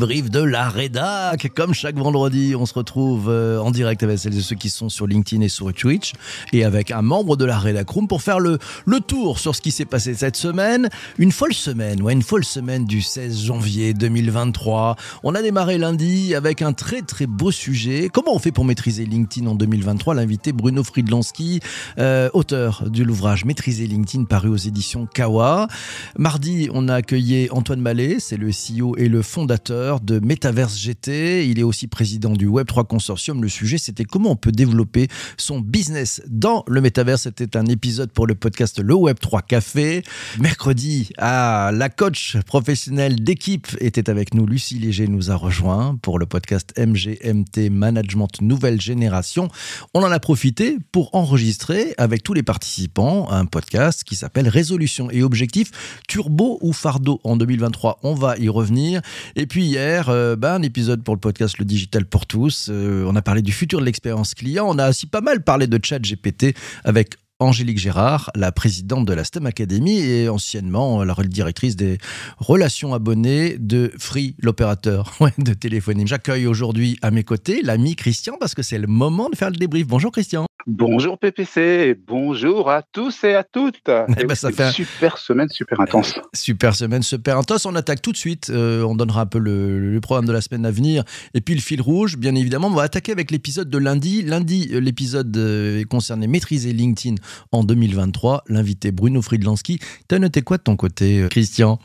Débrief de la rédac. Comme chaque vendredi, on se retrouve euh, en direct avec celles et ceux qui sont sur LinkedIn et sur Twitch et avec un membre de la rédac room pour faire le, le tour sur ce qui s'est passé cette semaine. Une folle semaine, ouais, une folle semaine du 16 janvier 2023. On a démarré lundi avec un très très beau sujet. Comment on fait pour maîtriser LinkedIn en 2023 L'invité Bruno Friedlanski, euh, auteur de l'ouvrage Maîtriser LinkedIn paru aux éditions Kawa. Mardi, on a accueilli Antoine Mallet, c'est le CEO et le fondateur de Metaverse GT. Il est aussi président du Web3 Consortium. Le sujet, c'était comment on peut développer son business dans le Metaverse. C'était un épisode pour le podcast Le Web3 Café. Mercredi, ah, la coach professionnelle d'équipe était avec nous. Lucie Léger nous a rejoint pour le podcast MGMT Management Nouvelle Génération. On en a profité pour enregistrer avec tous les participants un podcast qui s'appelle Résolution et Objectifs Turbo ou Fardeau en 2023. On va y revenir. Et puis euh, ben, un épisode pour le podcast Le Digital pour tous. Euh, on a parlé du futur de l'expérience client. On a aussi pas mal parlé de chat GPT avec Angélique Gérard, la présidente de la STEM Academy et anciennement la directrice des relations abonnées de Free, l'opérateur de téléphonie. J'accueille aujourd'hui à mes côtés l'ami Christian parce que c'est le moment de faire le débrief. Bonjour Christian. Bonjour PPC bonjour à tous et à toutes. Eh ben, ça fait une super semaine, super intense. Super semaine, super intense. On attaque tout de suite. Euh, on donnera un peu le, programme de la semaine à venir et puis le fil rouge, bien évidemment. On va attaquer avec l'épisode de lundi. Lundi, euh, l'épisode euh, est concerné maîtriser LinkedIn en 2023. L'invité Bruno Friedlanski. T'as noté quoi de ton côté, Christian?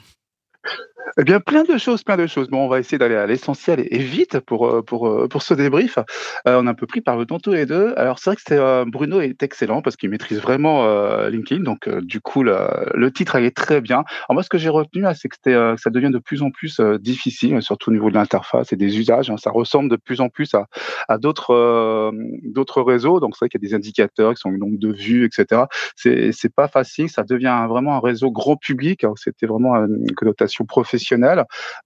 Eh bien, plein de choses, plein de choses. Bon, on va essayer d'aller à l'essentiel et, vite pour, euh, pour, euh, pour ce débrief. Euh, on a un peu pris par le temps tous les deux. Alors, c'est vrai que c'est, Bruno est excellent parce qu'il maîtrise vraiment LinkedIn. Donc, du coup, le, le titre est très bien. Alors, moi, ce que j'ai retenu, c'est que, que, ça devient de plus en plus difficile, surtout au niveau de l'interface et des usages. Hein. Ça ressemble de plus en plus à, à d'autres d'autres réseaux. Donc, c'est vrai qu'il y a des indicateurs qui sont le nombre de vues, etc. C'est, pas facile. Ça devient vraiment un réseau grand public. C'était vraiment une connotation professionnelle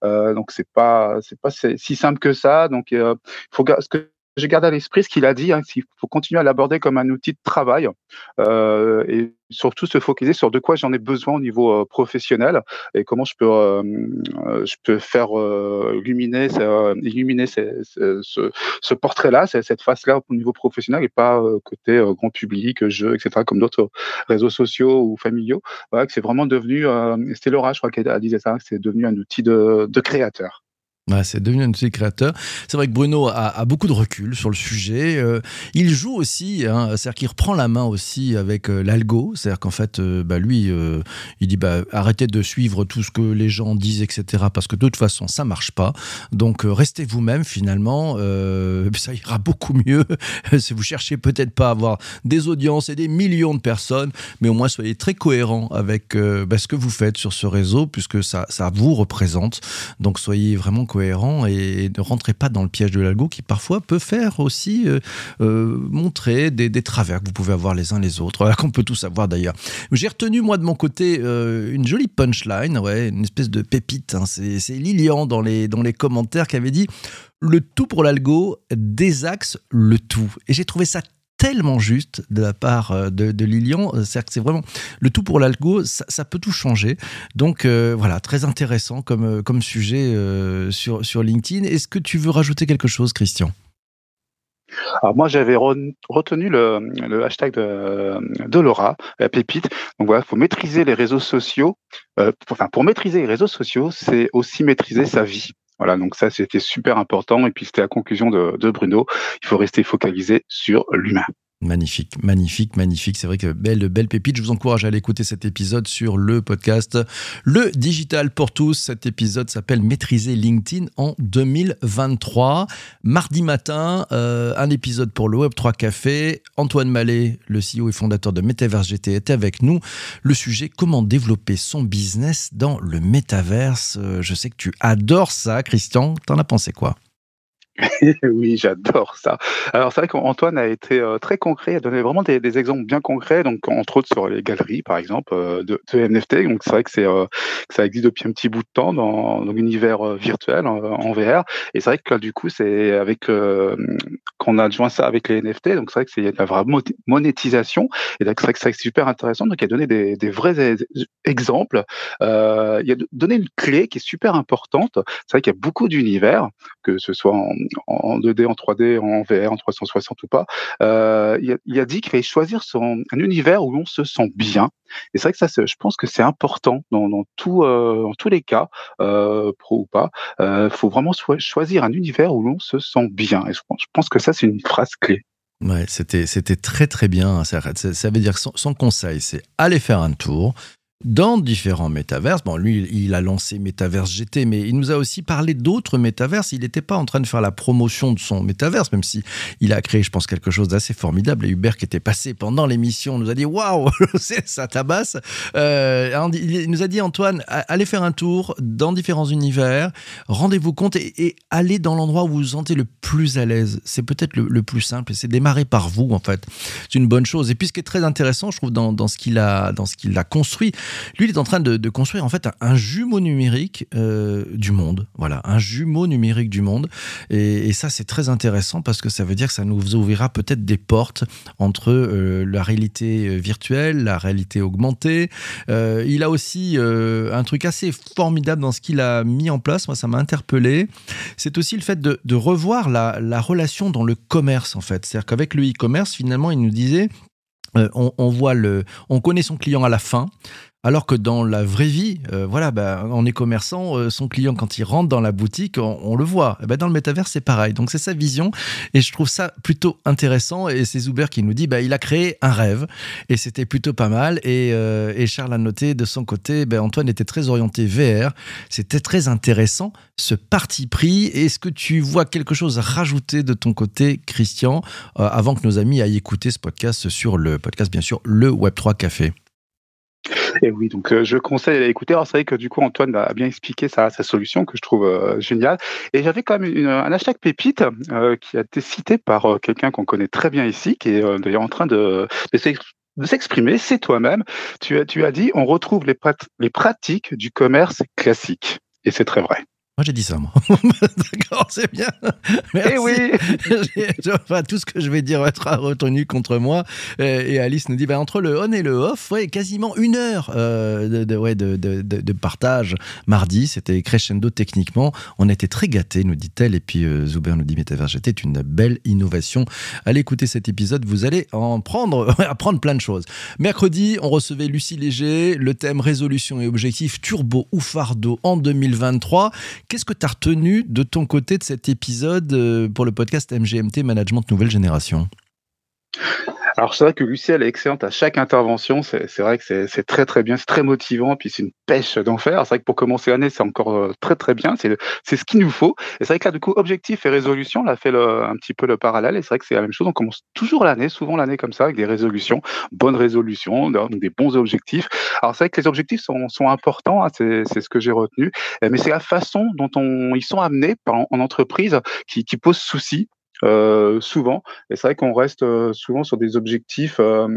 euh, donc c'est pas c'est pas si simple que ça. Donc euh, faut ce que j'ai gardé à l'esprit ce qu'il a dit, hein, qu'il faut continuer à l'aborder comme un outil de travail euh, et surtout se focaliser sur de quoi j'en ai besoin au niveau professionnel et comment je peux je peux faire illuminer illuminer ce, ce portrait-là, cette face-là au niveau professionnel et pas côté grand public, jeu, etc. comme d'autres réseaux sociaux ou familiaux. Voilà, que c'est vraiment devenu, c'était Laura, je crois qu'elle disait ça, c'est devenu un outil de, de créateur c'est devenu un outil créateur. C'est vrai que Bruno a, beaucoup de recul sur le sujet. Euh, il joue aussi, hein, c'est-à-dire qu'il reprend la main aussi avec euh, l'algo. C'est-à-dire qu'en fait, euh, bah, lui, il dit bah, arrêtez de suivre tout ce que les gens disent, etc. Parce que de toute façon, ça marche pas. Donc, restez vous-même finalement. ça ira beaucoup mieux si vous cherchez peut-être pas à avoir des audiences et des millions de personnes, mais au moins soyez très cohérent avec bah, ce que vous faites sur ce réseau, puisque ça, ça vous représente. Donc, soyez vraiment cohérent et ne rentrez pas dans le piège de l'algo qui parfois peut faire aussi euh, euh, montrer des, travers que vous pouvez avoir les uns les autres, qu'on peut tous avoir d'ailleurs. J'ai retenu moi de mon côté euh, une jolie punchline, ouais, une espèce de pépite. Hein. C'est Lilian dans les, dans les commentaires qui avait dit le tout pour l'algo désaxe le tout. Et j'ai trouvé ça tellement juste de la part euh, de, Lilian. Euh, cest que c'est vraiment le tout pour l'algo, ça, peut tout changer. Donc euh, voilà, très intéressant comme, comme sujet sur, sur LinkedIn. Est-ce que tu veux rajouter quelque chose, Christian? Alors moi j'avais retenu le, hashtag de, Laura, la pépite. Donc voilà, il faut maîtriser les réseaux sociaux. enfin, pour maîtriser les réseaux sociaux, c'est aussi maîtriser sa vie. Voilà, donc ça c'était super important. Et puis c'était la conclusion de, Bruno. Il faut rester focalisé sur l'humain. Magnifique, magnifique, magnifique. C'est vrai que belle, belle pépite. Je vous encourage à aller écouter cet épisode sur le podcast Le Digital pour tous. Cet épisode s'appelle Maîtriser LinkedIn en 2023. Mardi matin, euh, un épisode pour le Web3 Café. Antoine Mallet, le CEO et fondateur de Metaverse GT, était avec nous. Le sujet, comment développer son business dans le Metaverse. Euh, je sais que tu adores ça, Christian. T'en as pensé quoi? oui, j'adore ça. Alors c'est vrai qu'Antoine a été euh, très concret, a donné vraiment des, exemples bien concrets, donc entre autres sur les galeries par exemple euh, de, NFT. Donc c'est vrai que c'est euh, ça existe depuis un petit bout de temps dans, l'univers virtuel en, VR. Et c'est vrai que du coup c'est avec qu'on a joint ça avec les NFT, donc c'est vrai que c'est y a la vraie monétisation. Et c'est vrai que c'est super intéressant. Donc il a donné des, des vrais exemples. il a donné une clé qui est super importante. C'est vrai qu'il y a beaucoup d'univers, que ce soit en, en 2D, en 3D, en VR, en 360 ou pas, euh, il, a, dit qu'il fallait choisir son, un univers où l'on se sent bien. Et c'est vrai que ça, je pense que c'est important euh, dans tous les cas, euh, pro ou pas. Il faut vraiment choisir un univers où l'on se sent bien. Et je pense, que ça, c'est une phrase clé. Ouais, c'était, très très bien. Ça, ça veut dire que son conseil, c'est aller faire un tour, dans différents métaverses. Bon, lui, il a lancé Metaverse GT, mais il nous a aussi parlé d'autres métaverses. Il n'était pas en train de faire la promotion de son métaverse, même si il a créé, je pense, quelque chose d'assez formidable. Et Hubert, qui était passé pendant l'émission, nous a dit Waouh, ça tabasse. Euh, il nous a dit Antoine, allez faire un tour dans différents univers, rendez-vous compte et, allez dans l'endroit où vous vous sentez le plus à l'aise. C'est peut-être le, plus simple c'est démarrer par vous, en fait. C'est une bonne chose. Et puis, ce qui est très intéressant, je trouve, dans ce qu'il a, dans ce qu'il a construit, lui, il est en train de, construire en fait un, jumeau numérique euh, du monde. Voilà, un jumeau numérique du monde. Et, ça, c'est très intéressant parce que ça veut dire que ça nous ouvrira peut-être des portes entre euh, la réalité euh, virtuelle, la réalité augmentée. il a aussi un truc assez formidable dans ce qu'il a mis en place. Moi, ça m'a interpellé. C'est aussi le fait de, revoir la, la relation dans le commerce, en fait. C'est-à-dire qu'avec le e-commerce, finalement, il nous disait euh, on, voit le, on connaît son client à la fin. Alors que dans la vraie vie, euh, voilà, bah, on est commerçant, euh, son client quand il rentre dans la boutique, on, le voit. Et bah, dans le métavers, c'est pareil. Donc c'est sa vision, et je trouve ça plutôt intéressant. Et c'est Zuber qui nous dit, bah, il a créé un rêve, et c'était plutôt pas mal. Et, Charles a noté de son côté, bah, Antoine était très orienté VR. C'était très intéressant ce parti pris. Est-ce que tu vois quelque chose à rajouter de ton côté, Christian, avant que nos amis aillent écouter ce podcast sur le podcast, bien sûr, le Web3 Café? Et oui, donc euh, je conseille à écouter. Alors c'est vrai que du coup Antoine a bien expliqué sa, sa solution que je trouve euh, géniale. Et j'avais quand même un hashtag pépite euh, qui a été cité par quelqu'un qu'on connaît très bien ici, qui est d'ailleurs en train de, de s'exprimer. C'est toi-même. Tu as, tu as dit on retrouve les, les pratiques du commerce classique. Et c'est très vrai. Moi, j'ai dit ça, moi. D'accord, c'est bien. Merci. Eh oui. enfin, tout ce que je vais dire être retenu contre moi. Et Alice nous dit, bah, entre le on et le off, ouais, quasiment une heure euh, de, ouais, de, de, partage mardi. C'était crescendo techniquement. On était très gâtés, nous dit-elle. Et puis euh, Zuber nous dit, Metaverse c'était une belle innovation. Allez écouter cet épisode, vous allez en prendre, apprendre plein de choses. Mercredi, on recevait Lucie Léger, le thème résolution et objectif turbo ou fardeau en 2023. Qu'est-ce que tu as retenu de ton côté de cet épisode euh, pour le podcast MGMT Management Nouvelle Génération? Alors c'est vrai que Lucie, elle est excellente à chaque intervention. C'est vrai que c'est très très bien, c'est très motivant, puis c'est une pêche d'enfer. C'est vrai que pour commencer l'année, c'est encore euh, très très bien. C'est ce qu'il nous faut. Et c'est vrai que là, du coup, objectif et résolution, on a fait un petit peu le parallèle. Et c'est vrai que c'est la même chose. On commence toujours l'année, souvent l'année comme ça, avec des résolutions, bonnes résolutions, des bons objectifs. Alors c'est vrai que les objectifs sont, sont importants, hein, c'est ce que j'ai retenu. Mais c'est la façon dont on, ils sont amenés en, en entreprise qui pose souci euh, souvent. Et c'est vrai qu'on reste euh, souvent sur des objectifs euh,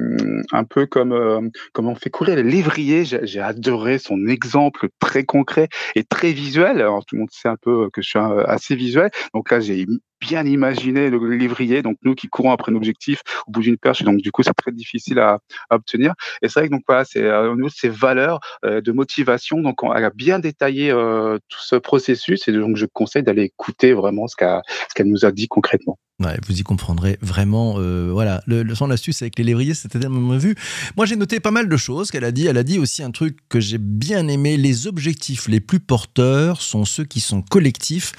un peu comme comme on fait courir les lévriers. J'ai adoré son exemple très concret et très visuel. Alors tout le monde sait un peu que je suis assez visuel. Donc là, j'ai bien imaginer le lévrier, donc nous qui courons après un objectif au bout d'une perche, donc du coup c'est très difficile à, obtenir. Et c'est vrai que donc voilà, c'est euh, au niveau de ces valeurs euh, de motivation, donc on, elle a bien détaillé euh, tout ce processus et donc je conseille d'aller écouter vraiment ce qu'elle nous a dit concrètement. Vous y comprendrez vraiment. voilà, le, son astuce avec les lévriers, c'était tellement vu. Moi, j'ai noté pas mal de choses qu'elle a dit. Elle a dit aussi un truc que j'ai bien aimé les objectifs les plus porteurs sont ceux qui sont collectifs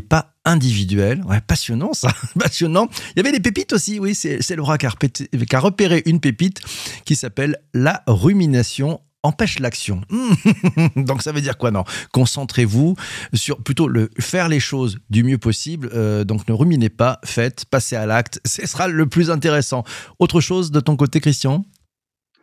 pas individuel. Ouais, passionnant ça, passionnant. Il y avait des pépites aussi, oui, c'est Laura qui a, qui repéré une pépite qui s'appelle la rumination empêche l'action. Donc ça veut dire quoi Non, concentrez-vous sur plutôt le faire les choses du mieux possible. Euh, donc ne ruminez pas, faites, passez à l'acte. Ce sera le plus intéressant. Autre chose de ton côté, Christian?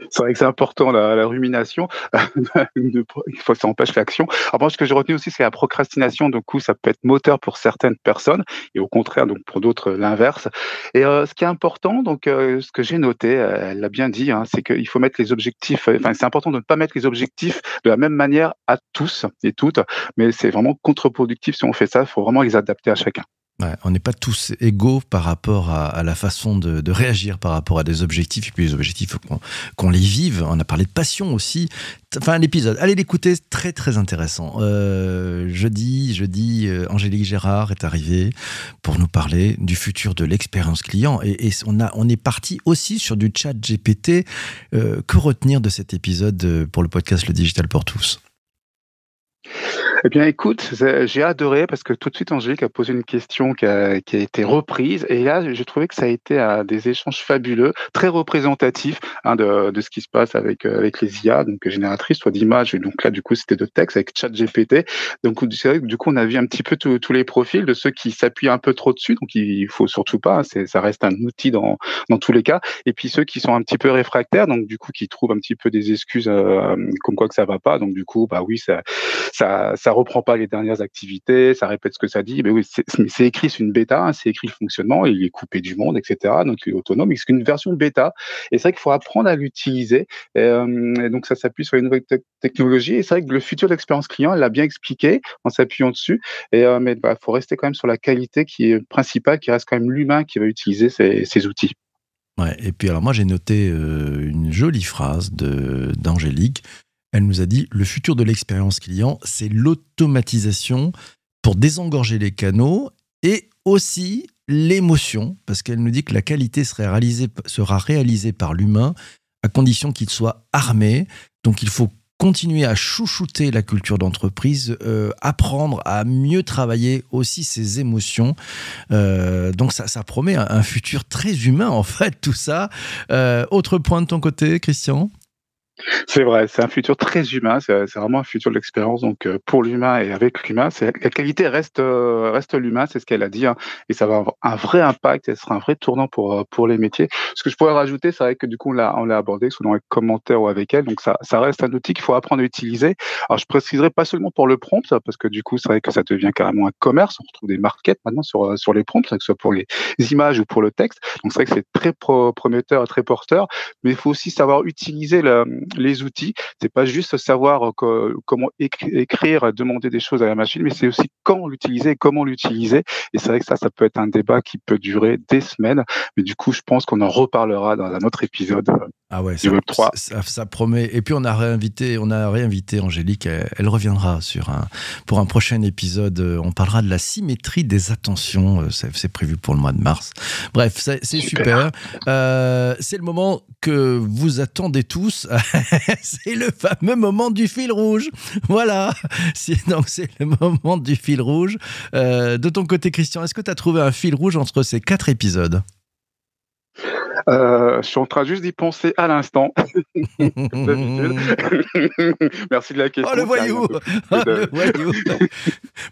C'est vrai que c'est important la, la rumination, ça empêche l'action. Après, ce que j'ai retenu aussi, c'est la procrastination. Du coup, ça peut être moteur pour certaines personnes et au contraire, donc pour d'autres, l'inverse. Et euh, ce qui est important, donc euh, ce que j'ai noté, euh, elle l'a bien dit, hein, c'est qu'il faut mettre les objectifs. Enfin, c'est important de ne pas mettre les objectifs de la même manière à tous et toutes, mais c'est vraiment contre-productif si on fait ça. Il faut vraiment les adapter à chacun on n'est pas tous égaux par rapport à, la façon de, réagir par rapport à des objectifs. Et puis les objectifs, qu'on les vive. On a parlé de passion aussi. Enfin, l'épisode, allez l'écouter, très très intéressant. Euh, jeudi, jeudi, euh, Angélique Gérard est arrivée pour nous parler du futur de l'expérience client. Et, on, a, on est parti aussi sur du chat GPT. Euh, que retenir de cet épisode pour le podcast Le Digital pour tous? Eh bien, écoute, j'ai adoré parce que tout de suite, Angélique a posé une question qui a, qui a été reprise. Et là, j'ai trouvé que ça a été euh, des échanges fabuleux, très représentatifs hein, de, de, ce qui se passe avec, euh, avec les IA, donc génératrices, soit d'images. Donc là, du coup, c'était de texte avec ChatGPT. Donc, c'est vrai que du coup, on a vu un petit peu tous les profils de ceux qui s'appuient un peu trop dessus. Donc, il faut surtout pas. Hein, ça reste un outil dans, dans tous les cas. Et puis, ceux qui sont un petit peu réfractaires, donc du coup, qui trouvent un petit peu des excuses euh, comme quoi que ça va pas. Donc, du coup, bah oui, ça, ça, ça reprend pas les dernières activités, ça répète ce que ça dit. Mais oui, c'est écrit, c'est une bêta, hein, c'est écrit le fonctionnement, il est coupé du monde, etc. Donc il est autonome. C'est une version bêta. Et c'est vrai qu'il faut apprendre à l'utiliser. Euh, donc ça s'appuie sur une nouvelle technologie. Et c'est vrai que le futur de l'expérience client, elle l'a bien expliqué en s'appuyant dessus. Et euh, mais il bah, faut rester quand même sur la qualité qui est principale, qui reste quand même l'humain qui va utiliser ces, ces outils. Ouais, et puis alors moi j'ai noté euh, une jolie phrase d'Angélique elle nous a dit le futur de l'expérience client, c'est l'automatisation pour désengorger les canaux et aussi l'émotion, parce qu'elle nous dit que la qualité sera réalisée par l'humain à condition qu'il soit armé. Donc il faut continuer à chouchouter la culture d'entreprise, euh, apprendre à mieux travailler aussi ses émotions. Euh, donc ça, ça promet un, futur très humain en fait, tout ça. Euh, autre point de ton côté, Christian? C'est vrai, c'est un futur très humain, c'est vraiment un futur de l'expérience. Donc euh, pour l'humain et avec l'humain, la qualité reste euh, reste l'humain, c'est ce qu'elle a dit, hein, et ça va avoir un vrai impact, et ce sera un vrai tournant pour euh, pour les métiers. Ce que je pourrais rajouter, c'est vrai que du coup on l'a on l'a abordé, dans les commentaires ou avec elle, donc ça ça reste un outil qu'il faut apprendre à utiliser. Alors je préciserai pas seulement pour le prompt, parce que du coup c'est vrai que ça devient carrément un commerce. On retrouve des markets maintenant sur sur les prompts, que ce soit pour les images ou pour le texte. Donc c'est vrai que c'est très prometteur, très porteur, mais il faut aussi savoir utiliser le les outils. C'est pas juste savoir euh, comment écrire, demander des choses à la machine, mais c'est aussi quand l'utiliser, comment l'utiliser. Et c'est vrai que ça, ça peut être un débat qui peut durer des semaines. Mais du coup, je pense qu'on en reparlera dans un autre épisode. Euh, ah ouais, ça, 3. Ça, promet. Et puis on a réinvité, on a réinvité Angélique. Elle, reviendra sur un pour un prochain épisode. On parlera de la symétrie des attentions. Euh, c'est prévu pour le mois de mars. Bref, c'est super. c'est le moment que vous attendez tous. c'est le fameux moment du fil rouge. Voilà. Donc, c'est le moment du fil rouge. Euh, de ton côté, Christian, est-ce que tu as trouvé un fil rouge entre ces quatre épisodes? Euh, je suis en train juste d'y penser à l'instant. Merci de la question. Oh, le voyou, oh, le voyou.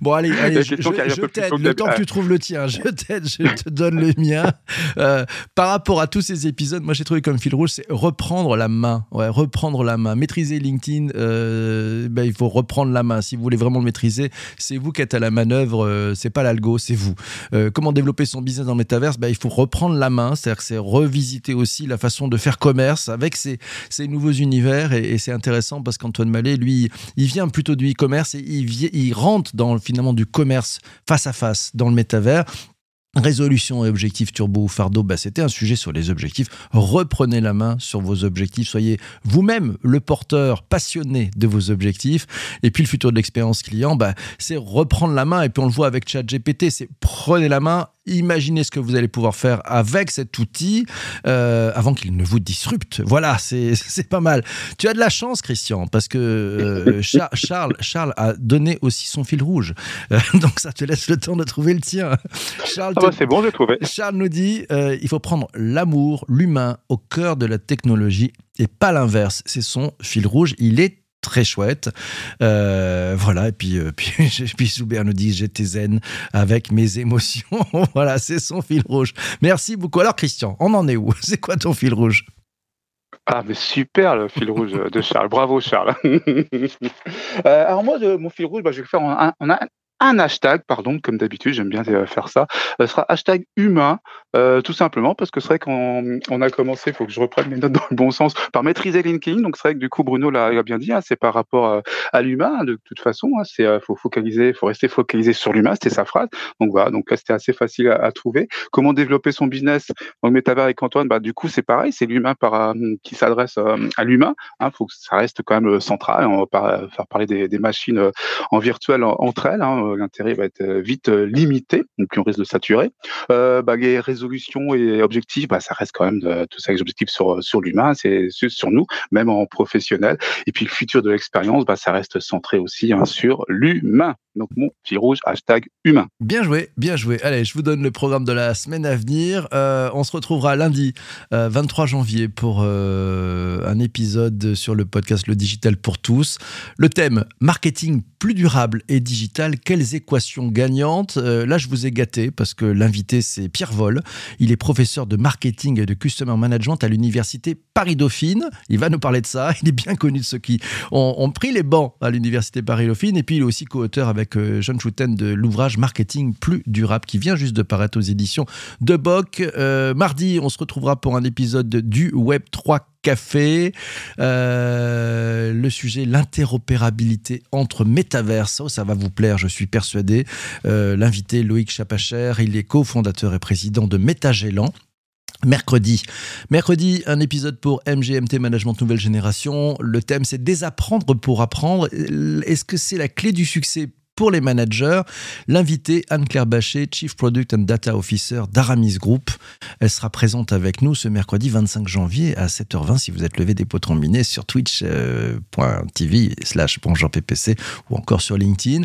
Bon, allez, allez je, je t'aide. Le temps que tu trouves le tien, je t'aide, je te donne le mien. Euh, par rapport à tous ces épisodes, moi j'ai trouvé comme fil rouge, c'est reprendre la main. Ouais, reprendre la main. Maîtriser LinkedIn, euh, ben, il faut reprendre la main. Si vous voulez vraiment le maîtriser, c'est vous qui êtes à la manœuvre, euh, c'est pas l'algo, c'est vous. Euh, comment développer son business dans le métaverse? Ben, Il faut reprendre la main, c'est-à-dire que c'est revisiter visiter aussi la façon de faire commerce avec ces, ces nouveaux univers. Et, c'est intéressant parce qu'Antoine Mallet, lui, il vient plutôt du e-commerce et il, il rentre dans finalement du commerce face à face dans le métavers Résolution et objectifs turbo ou fardeau, bah, c'était un sujet sur les objectifs. Reprenez la main sur vos objectifs. Soyez vous-même le porteur passionné de vos objectifs. Et puis le futur de l'expérience client, bah, c'est reprendre la main. Et puis on le voit avec ChatGPT, c'est prenez la main, imaginez ce que vous allez pouvoir faire avec cet outil euh, avant qu'il ne vous disrupte. Voilà, c'est pas mal. Tu as de la chance, Christian, parce que euh, Charles, Charles a donné aussi son fil rouge. Euh, donc ça te laisse le temps de trouver le tien. Charles ah bah, c'est bon, j'ai trouvé. Charles nous dit euh, il faut prendre l'amour, l'humain au cœur de la technologie et pas l'inverse. C'est son fil rouge. Il est très chouette. Euh, voilà, et puis, euh, puis, puis Soubert nous dit j'étais zen avec mes émotions. voilà, c'est son fil rouge. Merci beaucoup. Alors, Christian, on en est où? C'est quoi ton fil rouge? Ah, mais super le fil rouge de Charles. Bravo, Charles. alors, moi, de, mon fil rouge, bah, je vais faire en un, un hashtag, pardon, comme d'habitude, j'aime bien euh, faire ça. Ce sera hashtag humain, euh, tout simplement, parce que c'est vrai qu'on on a commencé, il faut que je reprenne mes notes dans le bon sens, par maîtriser LinkedIn. Donc c'est vrai que du coup, Bruno l'a bien dit, hein, c'est par rapport euh, à l'humain, hein, de toute façon. Hein, c'est faut focaliser, faut rester focalisé sur l'humain, c'était sa phrase. Donc voilà, donc là c'était assez facile à, trouver. Comment développer son business dans le métavers avec Antoine? Bah du coup c'est pareil, c'est l'humain par qui s'adresse à l'humain. Il faut que ça reste quand même central. On va pas faire parler des, des machines en virtuel entre elles. Hein, euh, l'intérêt va être euh, vite euh, limité, donc on risque de saturer. Euh, bah, les résolutions et objectifs, bah, ça reste quand même tout ça, les objectifs sur, sur l'humain, c'est sur nous, même en professionnel. Et puis le futur de l'expérience, bah, ça reste centré aussi hein, sur l'humain. Donc mon fil rouge, hashtag humain. Bien joué, bien joué. Allez, je vous donne le programme de la semaine à venir. on se retrouvera lundi 23 janvier pour un épisode sur le podcast Le Digital pour tous. Le thème marketing plus durable et digital, quelles équations gagnantes? Euh, Là, je vous ai gâté parce que l'invité, c'est Pierre Vol. Il est professeur de marketing et de customer management à l'université Paris-Dauphine. Il va nous parler de ça. Il est bien connu de ceux qui ont, pris les bancs à l'université Paris-Dauphine. Et puis, il est aussi co-auteur avec euh, John Chouten de l'ouvrage Marketing plus durable qui vient juste de paraître aux éditions de Boc. Euh, mardi, on se retrouvera pour un épisode du Web 3 café. Euh, le sujet, l'interopérabilité entre métaverses. Oh, ça va vous plaire, je suis persuadé. Euh, l'invité Loïc Chapacher, il est cofondateur et président de Métagélan. Mercredi. Mercredi, un épisode pour MGMT Management Nouvelle Génération. Le thème, c'est désapprendre pour apprendre. Est-ce que c'est la clé du succès pour les managers. L'invité Anne-Claire Bachet, Chief Product and Data Officer d'Aramis Group. Elle sera présente avec nous ce mercredi 25 janvier à 7h20 si vous êtes levé des potrons minés sur twitch.tv euh, slash ppc ou encore sur LinkedIn.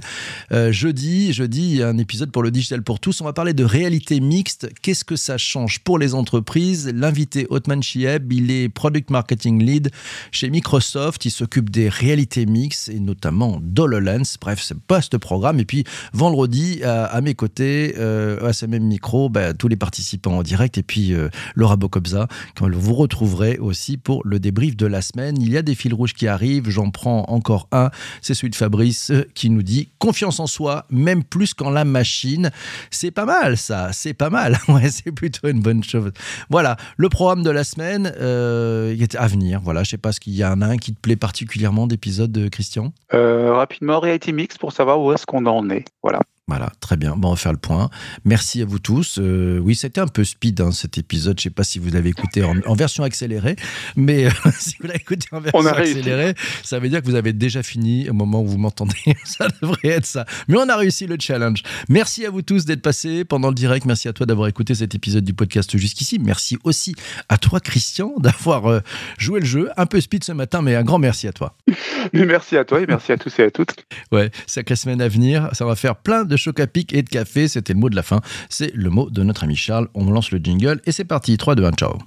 Euh, jeudi, jeudi, un épisode pour le Digital pour tous. On va parler de réalité mixte. Qu'est-ce que ça change pour les entreprises? L'invité Otman Chieb, il est Product Marketing Lead chez Microsoft. Il s'occupe des réalités mixtes et notamment d'HoloLens. Bref, c'est poste programme. Et puis vendredi, à, mes côtés, euh, à ce même micro, bah, tous les participants en direct et puis euh, Laura Bocobza, quand vous retrouverez aussi pour le débrief de la semaine. Il y a des fils rouges qui arrivent, j'en prends encore un, c'est celui de Fabrice euh, qui nous dit confiance en soi, même plus qu'en la machine. C'est pas mal ça, c'est pas mal. Ouais, c'est plutôt une bonne chose. Voilà, le programme de la semaine est à venir. Voilà, je sais pas ce qu'il y a un, qui te plaît particulièrement d'épisode, Christian? rapidement, Reality Mix pour savoir où est-ce qu'on en est. Voilà. Voilà, très bien. Bon, on va faire le point. Merci à vous tous. Euh, oui, c'était un peu speed hein, cet épisode. Je ne sais pas si vous l'avez écouté en, version accélérée, mais euh, si vous l'avez écouté en version accélérée, ça veut dire que vous avez déjà fini au moment où vous m'entendez. ça devrait être ça. Mais on a réussi le challenge. Merci à vous tous d'être passés pendant le direct. Merci à toi d'avoir écouté cet épisode du podcast jusqu'ici. Merci aussi à toi, Christian, d'avoir euh, joué le jeu. Un peu speed ce matin, mais un grand merci à toi. merci à toi et merci à tous et à toutes. Ouais, sacrée semaine à venir. Ça va faire plein choc à pic et de café. C'était le mot de la fin. C'est le mot de notre ami Charles. On lance le jingle et c'est parti. 3, 2, 1, ciao.